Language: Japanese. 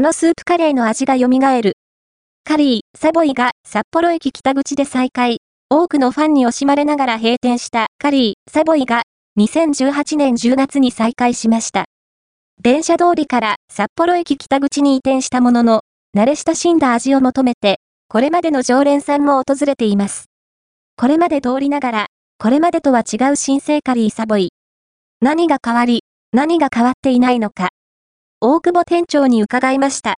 あのスープカレーの味が蘇る。カリー、サボイが札幌駅北口で再開。多くのファンに惜しまれながら閉店したカリー、サボイが2018年10月に再開しました。電車通りから札幌駅北口に移転したものの、慣れ親しんだ味を求めて、これまでの常連さんも訪れています。これまで通りながら、これまでとは違う新生カリーサボイ。何が変わり、何が変わっていないのか。大久保店長に伺いました。